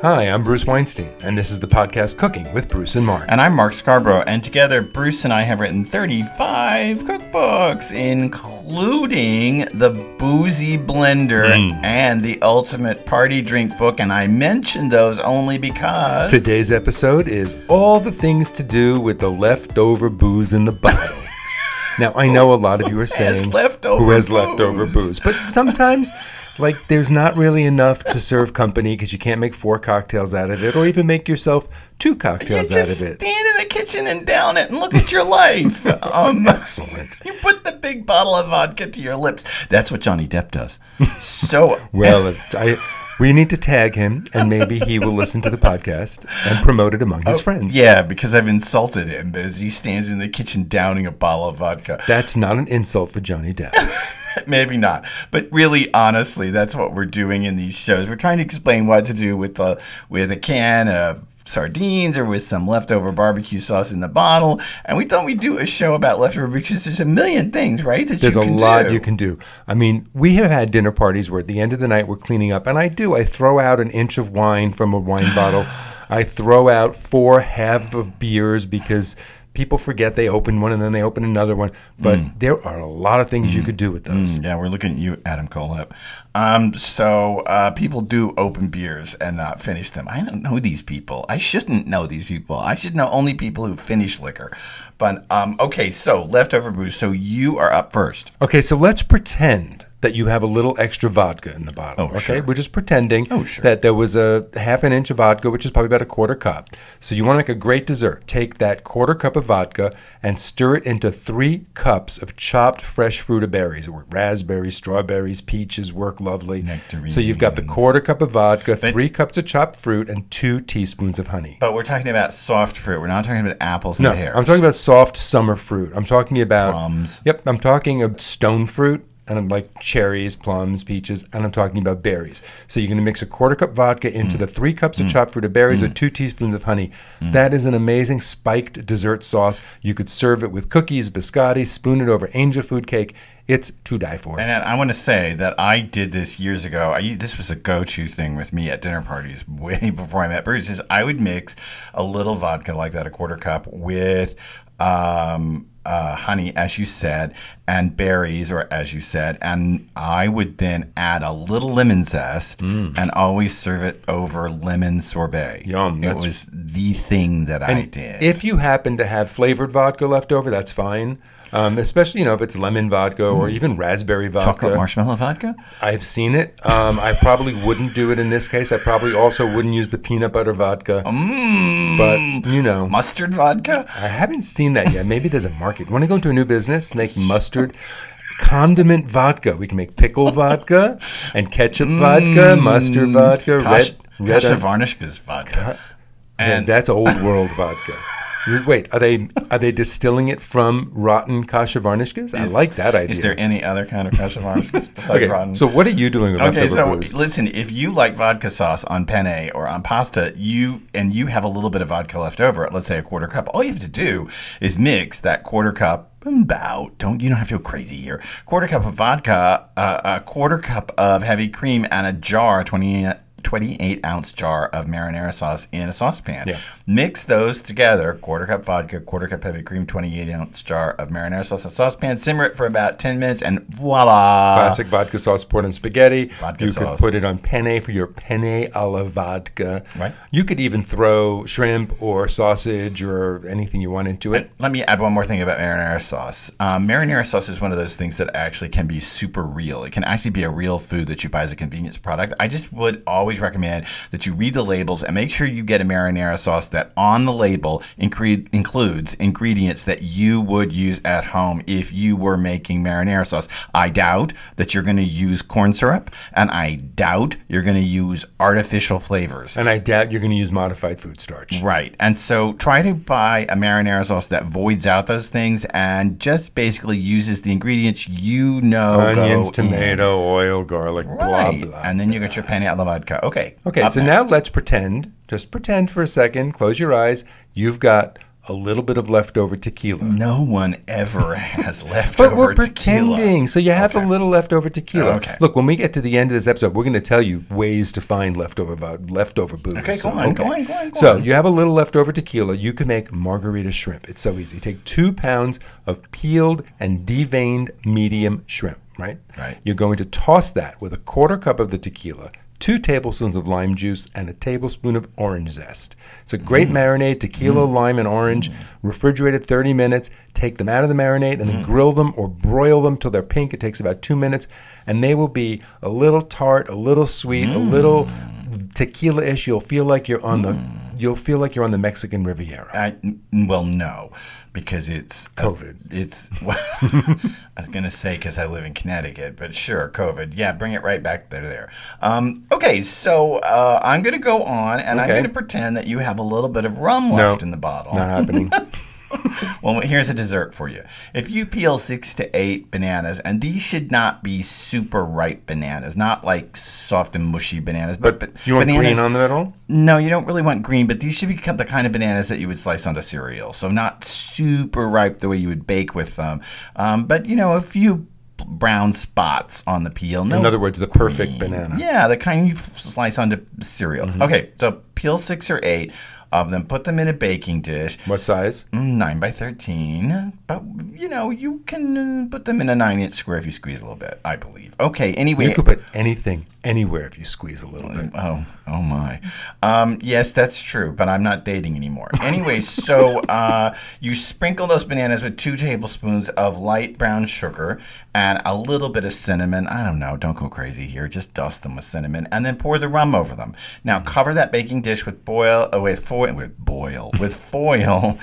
Hi, I'm Bruce Weinstein, and this is the podcast Cooking with Bruce and Mark. And I'm Mark Scarbrough, and together Bruce and I have written 35 cookbooks, including the Boozy Blender Mm. and the Ultimate Party Drink book. And I mentioned those only because. Today's episode is all the things to do with the leftover booze in the bottle. now, I know a lot of you are has saying leftover who has leftover booze?" booze, but sometimes, like, there's not really enough to serve company because you can't make four cocktails out of it, or even make yourself two cocktails out of it. Just stand in the kitchen and down it and look at your life. Um, Excellent. You put the big bottle of vodka to your lips. That's what Johnny Depp does. So, Well, if I. We need to tag him, and maybe he will listen to the podcast and promote it among his oh, friends. Oh, yeah, because I've insulted him as he stands in the kitchen downing a bottle of vodka. That's not an insult for Johnny Depp. Maybe not, but really, honestly, that's what we're doing in these shows. We're trying to explain what to do with the with a can of sardines or with some leftover barbecue sauce in the bottle. And we thought we'd do a show about leftover because there's a million things, right? That There's a lot do. you can do. I mean, we have had dinner parties where at the end of the night we're cleaning up, and I do. I throw out an inch of wine from a wine bottle. I throw out four half of beers because people forget they open one and then they open another one. But Mm. there are a lot of things you could do with those. Yeah, we're looking at you, Adam Colep. Um, so uh, people do open beers and not finish them. I don't know these people. I shouldn't know these people. I should know only people who finish liquor. But um, okay, so leftover booze. So you are up first. Okay, so let's pretend that you have a little extra vodka in the bottle. Oh, okay, sure. we're just pretending Oh, sure. that there was a half an inch of vodka, which is probably about a quarter cup. So you want to make a great dessert. Take that quarter cup of vodka and stir it into three cups of chopped fresh fruit or berries. Or raspberries, strawberries, peaches work lovely. Nectarines. So you've got the quarter cup of vodka, three cups of chopped fruit, and two teaspoons of honey. But we're talking about soft fruit. We're not talking about apples No, and pears. I'm talking about soft summer fruit. I'm talking about Plums. Yep, I'm talking of stone fruit, and I'm like cherries, plums, peaches, and I'm talking about berries. So you're going to mix a quarter cup vodka into Mm. the three cups of chopped fruit or berries or two teaspoons of honey. Mm. That is an amazing spiked dessert sauce. You could serve it with cookies, biscotti, spoon it over angel food cake. It's to die for. And I want to say that I did this years ago. I this was a go-to thing with me at dinner parties way before I met Bruce. Is I would mix a little vodka like that, a quarter cup, with um, uh, honey, as you said, and berries, or as you said, and I would then add a little lemon zest and always serve it over lemon sorbet. Yum, It was the thing that I did. If you happen to have flavored vodka left over, that's fine. Um, especially, you know, if it's lemon vodka or even raspberry vodka. Mm. Chocolate marshmallow vodka. I've seen it. Um, I probably wouldn't do it in this case. I probably also wouldn't use the peanut butter vodka. Mmm. But, you know, mustard vodka. I haven't seen that yet. Maybe there's a market. Want to go into a new business? Make mustard. Condiment vodka. We can make pickle vodka and ketchup vodka, mustard vodka, Kash, red, red. Kasha Varnishka's vodka. and And that's old world vodka. Wait, are they are they distilling it from rotten kasha varnishkas? I like that idea. is there any other kind of Kasha Varnishkas besides okay, rotten? so what are you doing with Okay, so booze? listen, if you like vodka sauce on penne or on pasta, you and you have a little bit of vodka left over, let's say a quarter cup, all you have to do is mix that quarter cup about don't you don't have to go crazy here. Quarter cup of vodka, uh, a quarter cup of heavy cream, and a jar 20 28 ounce jar of marinara sauce in a saucepan. Yeah. Mix those together quarter cup vodka, quarter cup heavy cream, 28 ounce jar of marinara sauce in a saucepan. Simmer it for about 10 minutes, and voila. Classic vodka sauce poured on spaghetti. Vodka you sauce. could put it on penne for your penne alla vodka. Right. You could even throw shrimp or sausage or anything you want into it. Let me add one more thing about marinara sauce. Um, marinara sauce is one of those things that actually can be super real. It can actually be a real food that you buy as a convenience product. I just would always recommend that you read the labels and make sure you get a marinara sauce that on the label incre- includes ingredients that you would use at home if you were making marinara sauce. I doubt that you're going to use corn syrup, and I doubt you're going to use artificial flavors. And I doubt you're going to use modified food starch. Right. And so try to buy a marinara sauce that voids out those things and just basically uses the ingredients you know. Onions, go in. tomato, oil, garlic, Right. blah, blah. And then you get your penne alla vodka. Okay. Okay, up so next. now let's pretend, just pretend for a second, close your eyes. You've got a little bit of leftover tequila. No one ever has leftover tequila. But we're tequila. pretending. So you have Okay. a little leftover tequila. Okay. Look, when we get to the end of this episode, we're going to tell you ways to find leftover leftover booze. Okay, go So, on, go on, go on, go so on. you have a little leftover tequila. You can make margarita shrimp. It's so easy. Take two pounds of peeled and deveined medium shrimp. Right. Right. You're going to toss that with a quarter cup of the tequila. Two tablespoons of lime juice and a tablespoon of orange zest. It's a Mm. great marinade, tequila, lime, and orange. Refrigerated 30 minutes. Take them out of the marinade Mm. and then grill them or broil them till they're pink. It takes about two minutes, and they will be a little tart, a little sweet, a little Mm. tequila-ish. You'll feel like you're on the you'll feel like you're on the Mexican Riviera. I, well, no, because it's COVID. it's. I was gonna say because I live in Connecticut, but sure, COVID. Yeah, bring it right back there. There. Um, okay, so uh, I'm gonna go on, and I'm gonna pretend that you have a little bit of rum left in the bottle. Not happening. Well, here's a dessert for you. If you peel six to eight bananas, and these should not be super ripe bananas, not like soft and mushy bananas, but, but you want bananas, green on the middle? No, you don't really want green, but these should be the kind of bananas that you would slice onto cereal. So not super ripe the way you would bake with them, um, but you know a few brown spots on the peel. No In other words, the perfect banana. yeah, the kind you slice onto cereal. Mm-hmm. Okay, so peel six or eight of them, put them in a baking dish. What size? Mm, Nine by thirteen, but you know you can uh, put them in a nine-inch square if you squeeze a little bit. I believe. Okay. Anyway, You could put anything anywhere if you squeeze a little bit. Oh, oh my. Um, yes, that's true, but I'm not dating anymore. Anyway, so uh, you sprinkle those bananas with two tablespoons of light brown sugar and a little bit of cinnamon. I don't know, don't go crazy here. Just dust them with cinnamon and then pour the rum over them. Now cover that baking dish with boil uh, with foil with boil with foil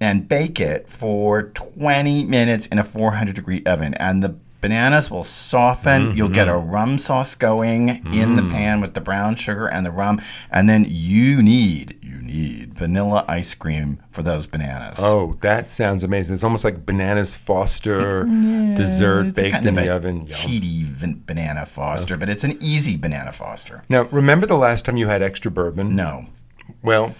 and bake it for 20 minutes in a 400 degree oven. And the Bananas will soften. You'll get a Mm-hmm. rum sauce going in Mm. the pan with the brown sugar and the rum, and then you need you need vanilla ice cream for those bananas. Oh, that sounds amazing. It's almost like bananas Foster dessert baked in the oven. Cheaty van- banana Foster, but it's an easy banana Foster. Now, remember the last time you had extra bourbon? No, Well,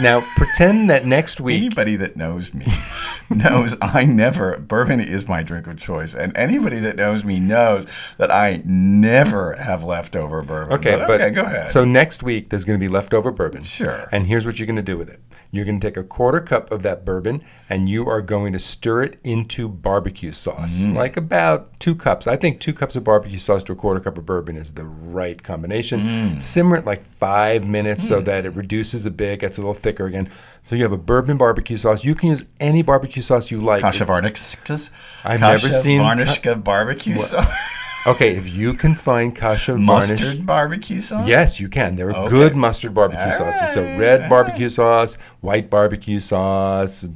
now pretend that next week. anybody that knows me knows I never bourbon is my drink of choice, and anybody that knows me knows that I never have leftover bourbon. Okay, but, but okay, go ahead. So next week there's going to be leftover bourbon. Sure. And here's what you're going to do with it. You're going to take a quarter cup of that bourbon and you are going to stir it into barbecue sauce, Mm-hmm. like about two cups. I think two cups of barbecue sauce to a quarter cup of bourbon is the right combination. Mm. Simmer it like five minutes so that it reduces a bit, gets a little thicker again. So you have a bourbon barbecue sauce. You can use any barbecue sauce you like. Kasha Varnishka's. I've Kasha never seen- Varnishka barbecue sauce. Okay, if you can find kasha Mustard varnish. barbecue sauce. Yes, you can. There are Okay. good mustard barbecue All sauces. So red all barbecue sauce, white barbecue sauce,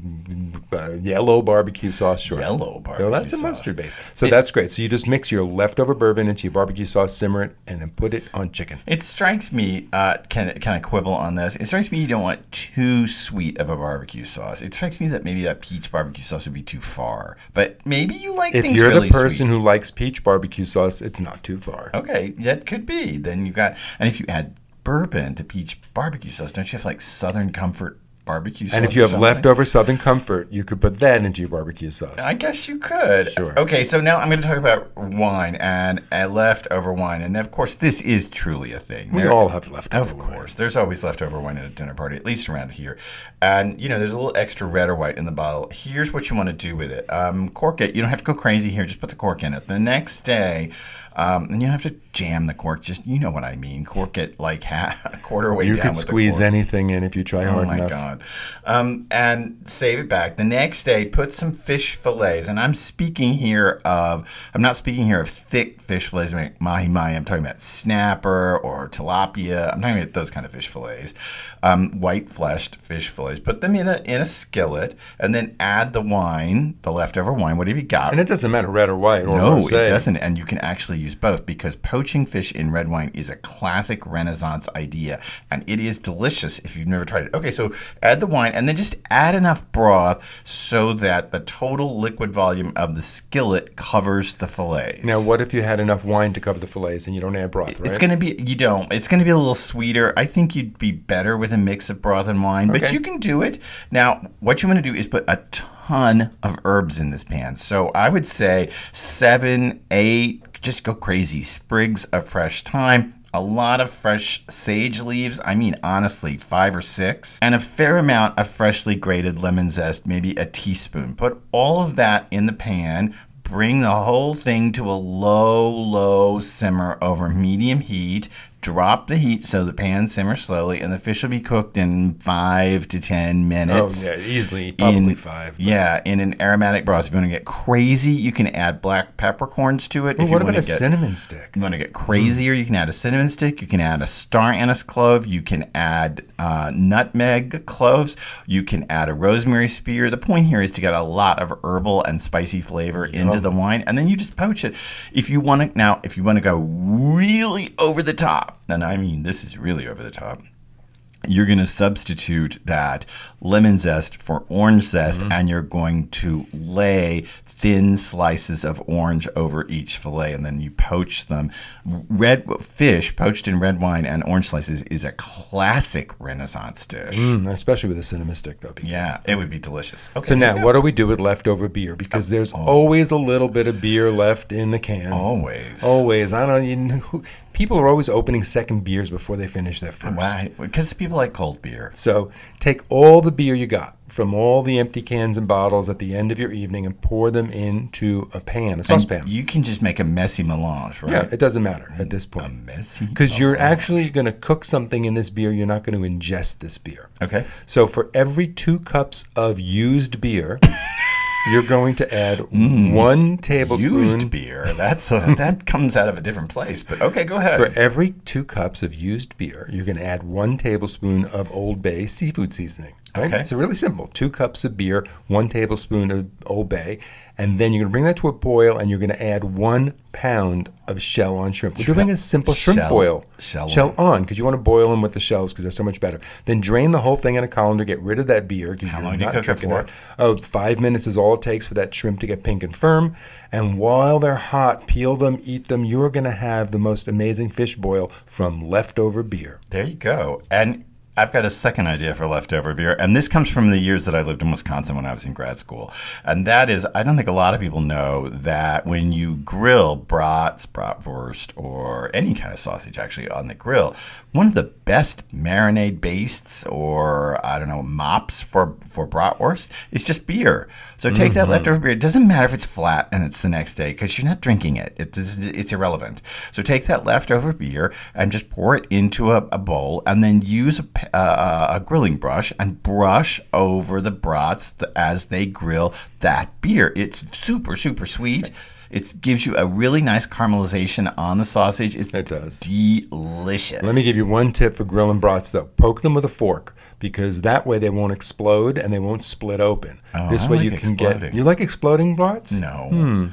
uh, yellow barbecue sauce. Sure. Yellow barbecue. So that's a mustard base. So that's great. So you just mix your leftover bourbon into your barbecue sauce, simmer it, and then put it on chicken. It strikes me. Uh, can can I quibble on this? It strikes me you don't want too sweet of a barbecue sauce. It strikes me that maybe that peach barbecue sauce would be too far. But maybe you like If things really sweet. If you're the person sweet. who likes peach barbecue sauce, it's not too far. Okay, that could be. Then you got, and if you add bourbon to peach barbecue sauce, don't you have like Southern Comfort barbecue sauce? And if you have leftover Southern Comfort, you could put that into your barbecue sauce. I guess you could. Sure. Okay, so now I'm going to talk about wine and uh, leftover wine, and of course, this is truly a thing. we There- all have leftover Of wine. course, there's always leftover wine at a dinner party, at least around here. And you know, there's a little extra red or white in the bottle. Here's what you want to do with it: um, cork it. You don't have to go crazy here. Just put the cork in it. The next day, um, and you don't have to jam the cork. Just you know what I mean. Cork it like half, a quarter way You down. could squeeze anything in if you try Oh hard enough. Oh my god! Um, and save it back. The next day, put some fish fillets, and I'm speaking here of. I'm not speaking here of thick fish fillets like mahi mahi. I'm talking about snapper or tilapia. I'm talking about those kind of fish fillets. Um, white fleshed fish fillets. Put them in a in a skillet, and then add the wine, the leftover wine, whatever you got. And it doesn't matter red or white or no, rosé. it doesn't. And you can actually use both because poaching fish in red wine is a classic Renaissance idea, and it is delicious if you've never tried it. Okay, so add the wine and then just add enough broth so that the total liquid volume of the skillet covers the fillets. Now, what if you had enough wine to cover the fillets and you don't add broth, right? It's gonna be you don't. It's gonna be a little sweeter. I think you'd be better with a mix of broth and wine, but you can do it. Now, what you want to do is put a ton of herbs in this pan. So I would say seven, eight, just go crazy. Sprigs of fresh thyme. A lot of fresh sage leaves. I mean, honestly, five or six. And a fair amount of freshly grated lemon zest, maybe a teaspoon. Put all of that in the pan. Bring the whole thing to a low, low simmer over medium heat. Drop the heat so the pan simmers slowly, and the fish will be cooked in five to ten minutes. Oh yeah, easily, probably in- five. but- Yeah, in an aromatic broth. If you want to get crazy, you can add black peppercorns to it. Well, if what you about want a get cinnamon stick? you want to get crazier, you can add a cinnamon stick. You can add a star anise clove. You can add uh, nutmeg cloves. You can add a rosemary spear. The point here is to get a lot of herbal and spicy flavor into the wine, and then you just poach it. If you want to now, if you want to go really over the top, and I mean this is really over the top you're going to substitute that lemon zest for orange zest and you're going to lay thin slices of orange over each fillet and then you poach them red fish poached in red wine and orange slices is a classic renaissance dish Mm, especially with a cinnamon stick, though. because- yeah it would be delicious okay So now, what do we do with leftover beer? Because there's always a little bit of beer left in the can. always Always. I don't even. Who, people are always opening second beers before they finish their first. why because people like cold beer So take all the beer you got from all the empty cans and bottles at the end of your evening and pour them into a pan, a saucepan. you can just make a messy melange right yeah, it doesn't matter at mm, this point. A messy Because you're actually going to cook something in this beer. You're not going to ingest this beer. okay So for every two cups of used beer, you're going to add one tablespoon. Mm. used beer. That's a, that comes out of a different place. But okay, go ahead. For every two cups of used beer, you're going to add one tablespoon of Old Bay seafood seasoning. Right? Okay. It's really simple. Two cups of beer, one tablespoon of Old Bay, and then you're going to bring that to a boil, and you're going to add one pound of shell on shrimp. We're doing a simple shrimp Shell- boil. shell on, because you want to boil them with the shells because they're so much better. Then drain the whole thing in a colander, get rid of that beer. How long do you cook it for? that. Oh, five minutes is all it takes for that shrimp to get pink and firm. And while they're hot, peel them, eat them. You're going to have the most amazing fish boil from leftover beer. There you go. And I've got a second idea for leftover beer, and this comes from the years that I lived in Wisconsin when I was in grad school. And that is, I don't think a lot of people know that when you grill brats, bratwurst, or any kind of sausage actually on the grill, one of the best marinade bastes or I don't know mops for for bratwurst is just beer. So take that mm-hmm. leftover beer. It doesn't matter if it's flat and it's the next day because you're not drinking it. It is, it's irrelevant. So take that leftover beer and just pour it into a, a bowl, and then use a, uh, a grilling brush and brush over the brats as they grill that beer. It's super super sweet. It gives you a really nice caramelization on the sausage. It's It does. delicious. Let me give you one tip for grilling brats, though. Poke them with a fork because that way they won't explode and they won't split open. this Oh, I way like you can exploding. get. You like exploding brats? No.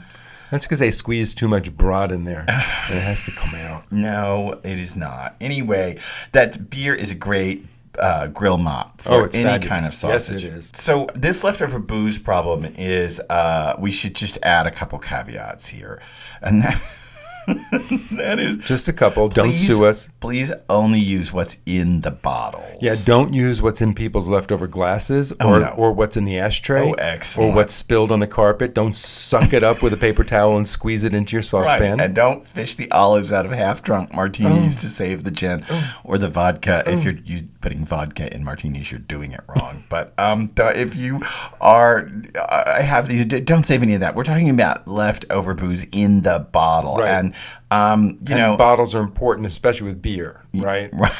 That's because they squeeze too much brat in there and it has to come out. No, it is not. Anyway, that beer is a great uh, grill mop for Oh, any fabulous. kind of Yes, sausage. it is. So this leftover booze problem is uh, we should just add a couple caveats here, and that that is Just a couple. Don't sue us. Please only use what's in the bottles. Yeah, don't use what's in people's leftover glasses or, Oh, no. or what's in the ashtray Oh, or what's spilled on the carpet. Don't suck it up with a paper towel and squeeze it into your Right, saucepan. and don't fish the olives out of half-drunk Oh. martinis to save the gin, or the vodka. If you're you, putting vodka in martinis, you're doing it wrong. but um, if you are, I have these. Don't save any of that. We're talking about leftover booze in the bottle, Right. and um, you And know, bottles are important, especially with beer, right? Right.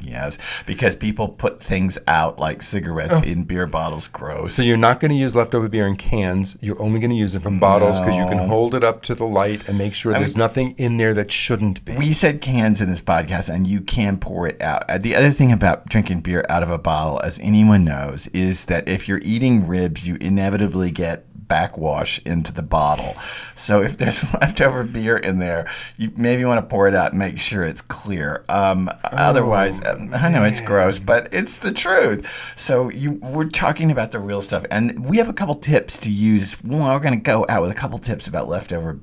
yes, because people put things out like cigarettes in beer bottles. Gross. Oh. So you're not going to use leftover beer in cans. You're only going to use it from bottles because you can hold it up to the light and make sure there's nothing in there that shouldn't be. We said cans in this podcast, and you can pour it out. Uh, The other thing about drinking beer out of a bottle, as anyone knows, is that if you're eating ribs, you inevitably get backwash into the bottle. So if there's leftover beer in there, you maybe want to pour it out and make sure it's clear. Um, otherwise, um, I know it's gross, but it's the truth. So you we're talking about the real stuff, and we have a couple tips to use. Well, we're going to go out with a couple tips about leftover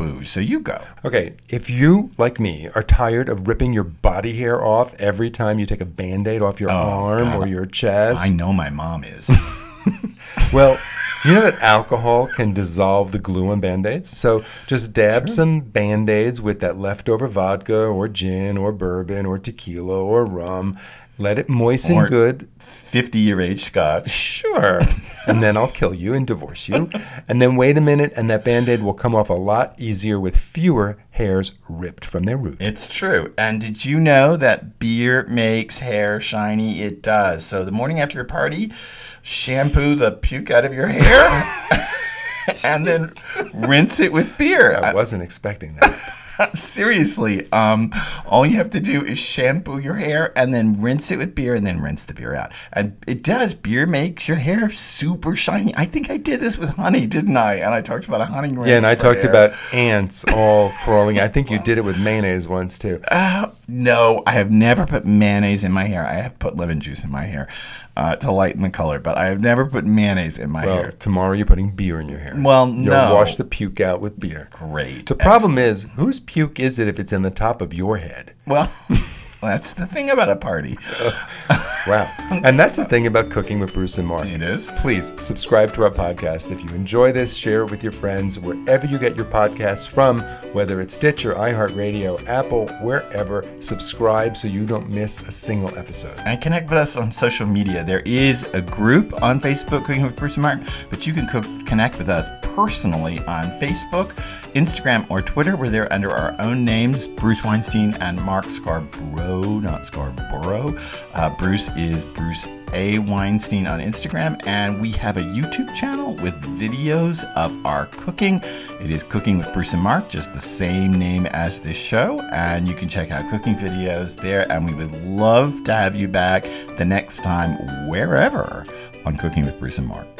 booze. So you go. Okay, if you, like me, are tired of ripping your body hair off every time you take a band aid off your arm God. or your chest, I know my mom is. well, you know that alcohol can dissolve the glue on band aids? So just dab some band aids with that leftover vodka or gin or bourbon or tequila or rum. Let it moisten Or- good. 50 year age scotch. Sure. and then I'll kill you and divorce you. And then wait a minute, and that band aid will come off a lot easier with fewer hairs ripped from their root. It's true. And did you know that beer makes hair shiny? It does. So the morning after your party, shampoo the puke out of your hair and then rinse it with beer. I wasn't expecting that. Seriously, um, all you have to do is shampoo your hair and then rinse it with beer and then rinse the beer out. And it does. Beer makes your hair super shiny. I think I did this with honey, didn't I? And I talked about a honey rinse. Yeah, and I talked hair. about ants all crawling. I think you did it with mayonnaise once too. Uh, no, I have never put mayonnaise in my hair. I have put lemon juice in my hair uh, to lighten the color, but I have never put mayonnaise in my Well, hair. tomorrow you're putting beer in your hair. Well, You'll no. wash the puke out with beer. Great. The problem is, whose puke is it if it's in the top of your head? Well, that's the thing about a party. Wow. And that's the thing about cooking with Bruce and Mark. It is. Please subscribe to our podcast. If you enjoy this, share it with your friends wherever you get your podcasts from, whether it's Stitcher, iHeartRadio, Apple, wherever. Subscribe so you don't miss a single episode. And connect with us on social media. There is a group on Facebook, Cooking with Bruce and Martin, but you can cook, connect with us personally on Facebook, Instagram, or Twitter. We're there under our own names, Bruce Weinstein and Mark Scarbrough, not Scarborough. Uh, Bruce is Bruce A. Weinstein on Instagram, and we have a YouTube channel with videos of our cooking. It is Cooking with Bruce and Mark, just the same name as this show, and you can check out cooking videos there. And we would love to have you back the next time, wherever, on Cooking with Bruce and Mark.